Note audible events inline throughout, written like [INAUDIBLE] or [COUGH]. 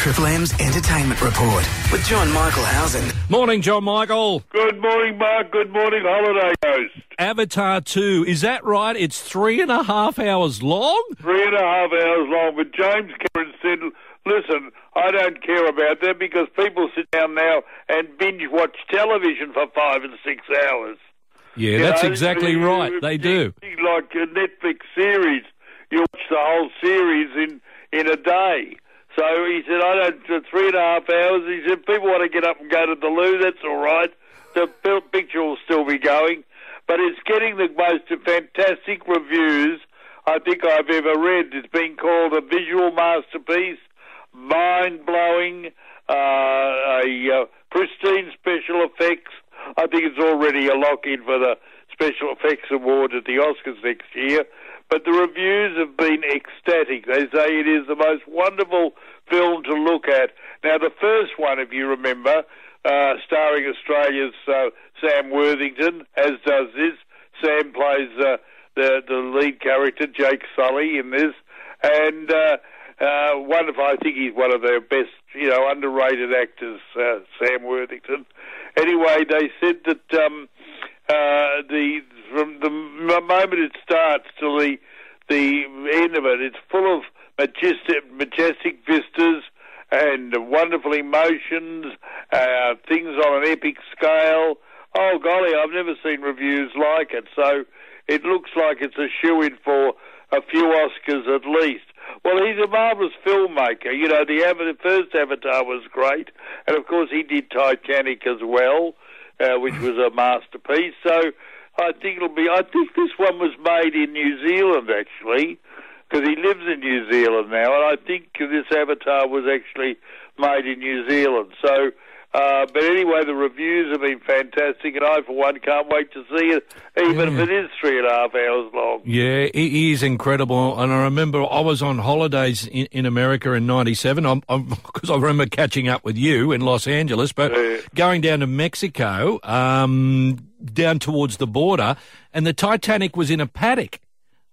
Triple M's Entertainment Report with John Michael Howson. Morning, John Michael. Good morning, Mark. Good morning, holiday host. Avatar 2, is that right? It's three and a half hours long? Three and a half hours long. But James Cameron said, listen, I don't care about that because people sit down now and binge watch television for five and six hours. Yeah, You that's know, exactly you- right. you- They do. Like a Netflix series, you watch the whole series in, in a day. So he said, I don't, uh, three and a half hours. He said, people want to get up and go to the loo, that's all right. The pi- picture will still be going. But it's getting the most fantastic reviews I think I've ever read. It's been called a visual masterpiece, mind blowing, uh, a uh, pristine special effects. I think it's already a lock in for the Special Effects Award at the Oscars next year. But the reviews have been They say it is the most wonderful film to look at. Now, the first one, if you remember, uh, starring Australia's uh, Sam Worthington, as does this. Sam plays uh, the the lead character, Jake Sully, in this, and uh, uh, wonderful. I think he's one of their best, you know, underrated actors, uh, Sam Worthington. Anyway, they said that um, uh, the from the m- moment it starts till the the end of it, it's full of majestic majestic vistas and wonderful emotions, uh, things on an epic scale. Oh golly, I've never seen reviews like it. So it looks like it's a shoe in for a few Oscars at least. Well, he's a marvelous filmmaker. You know, the, the first Avatar was great, and of course he did Titanic as well, uh, which was a masterpiece. So I think it'll be. I think this one was made in New Zealand actually, because he lives in New Zealand now, and I think this Avatar was actually made in New Zealand. So. Uh, but anyway, the reviews have been fantastic, and I, for one, can't wait to see it, even if it is three and a half hours long. Yeah, he he is incredible. And I remember I was on holidays in, in America in '97 because [LAUGHS] I remember catching up with you in Los Angeles, but Yeah. going down to Mexico, um, down towards the border, and the Titanic was in a paddock.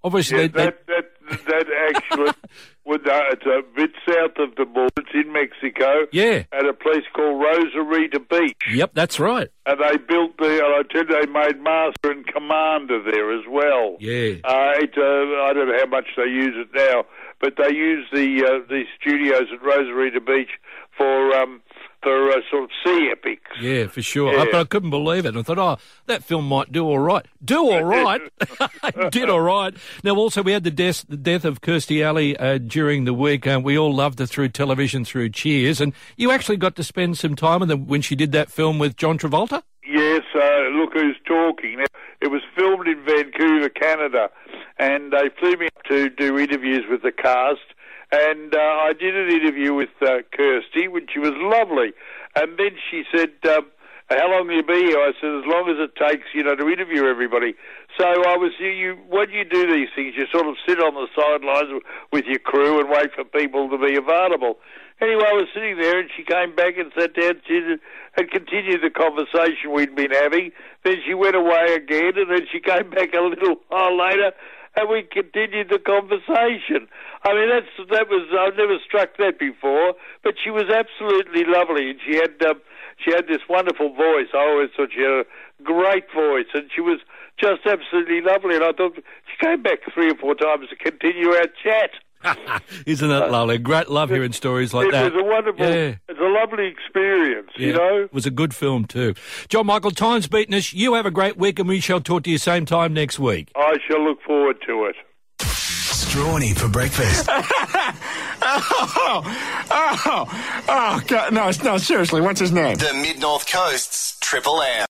Obviously, Yeah, they, that, that, that actually, [LAUGHS] with, uh, it's a bit south of the border. It's in Mexico. Yeah. At a place called Rosarita Beach. yep, that's right. And they built the, I tell you, they made Master and Commander there as well. Yeah. Uh, it, uh, I don't know how much they use it now, but they use the uh, the studios at Rosarita Beach for um, uh, sort of sea epics. Yeah, for sure. Yeah. I, but I couldn't believe it. I thought, oh, that film might do all right. Do all [LAUGHS] right. [LAUGHS] Did all right. Now, also, we had the death, the death of Kirstie Alley uh, during the week. Uh, we all loved her through television, through Cheers. And you actually got to spend some time with her when she did that film with John Travolta? Yes, uh, look who's talking. It was filmed in Vancouver, Canada, and they flew me up to do interviews with the cast. And uh, I did an interview with uh, Kirstie, which she was lovely. And then she said, um, "How long will you be here?" I said, "As long as it takes, you know, to interview everybody." So I was you. you when you do these things, you sort of sit on the sidelines with your crew and wait for people to be available. Anyway, I was sitting there, and she came back and sat down. She did- had continued the conversation we'd been having. Then she went away again, and then she came back a little while later, and we continued the conversation. I mean, that's that was I've never struck that before, but she was absolutely lovely, and she had um, she had this wonderful voice. I always thought she had a great voice, and she was just absolutely lovely. And I thought she came back three or four times to continue our chat. [LAUGHS] Isn't that lovely? Great love hearing stories like it that. was a wonderful, Yeah. it's a lovely experience, Yeah, you know. It was a good film, too. John Michael, time's beaten us. You have a great week, and we shall talk to you same time next week. I shall look forward to it. Strawny for breakfast. [LAUGHS] Oh, oh, oh, oh, God, no, no, seriously, what's his name? the Mid North Coast's Triple M.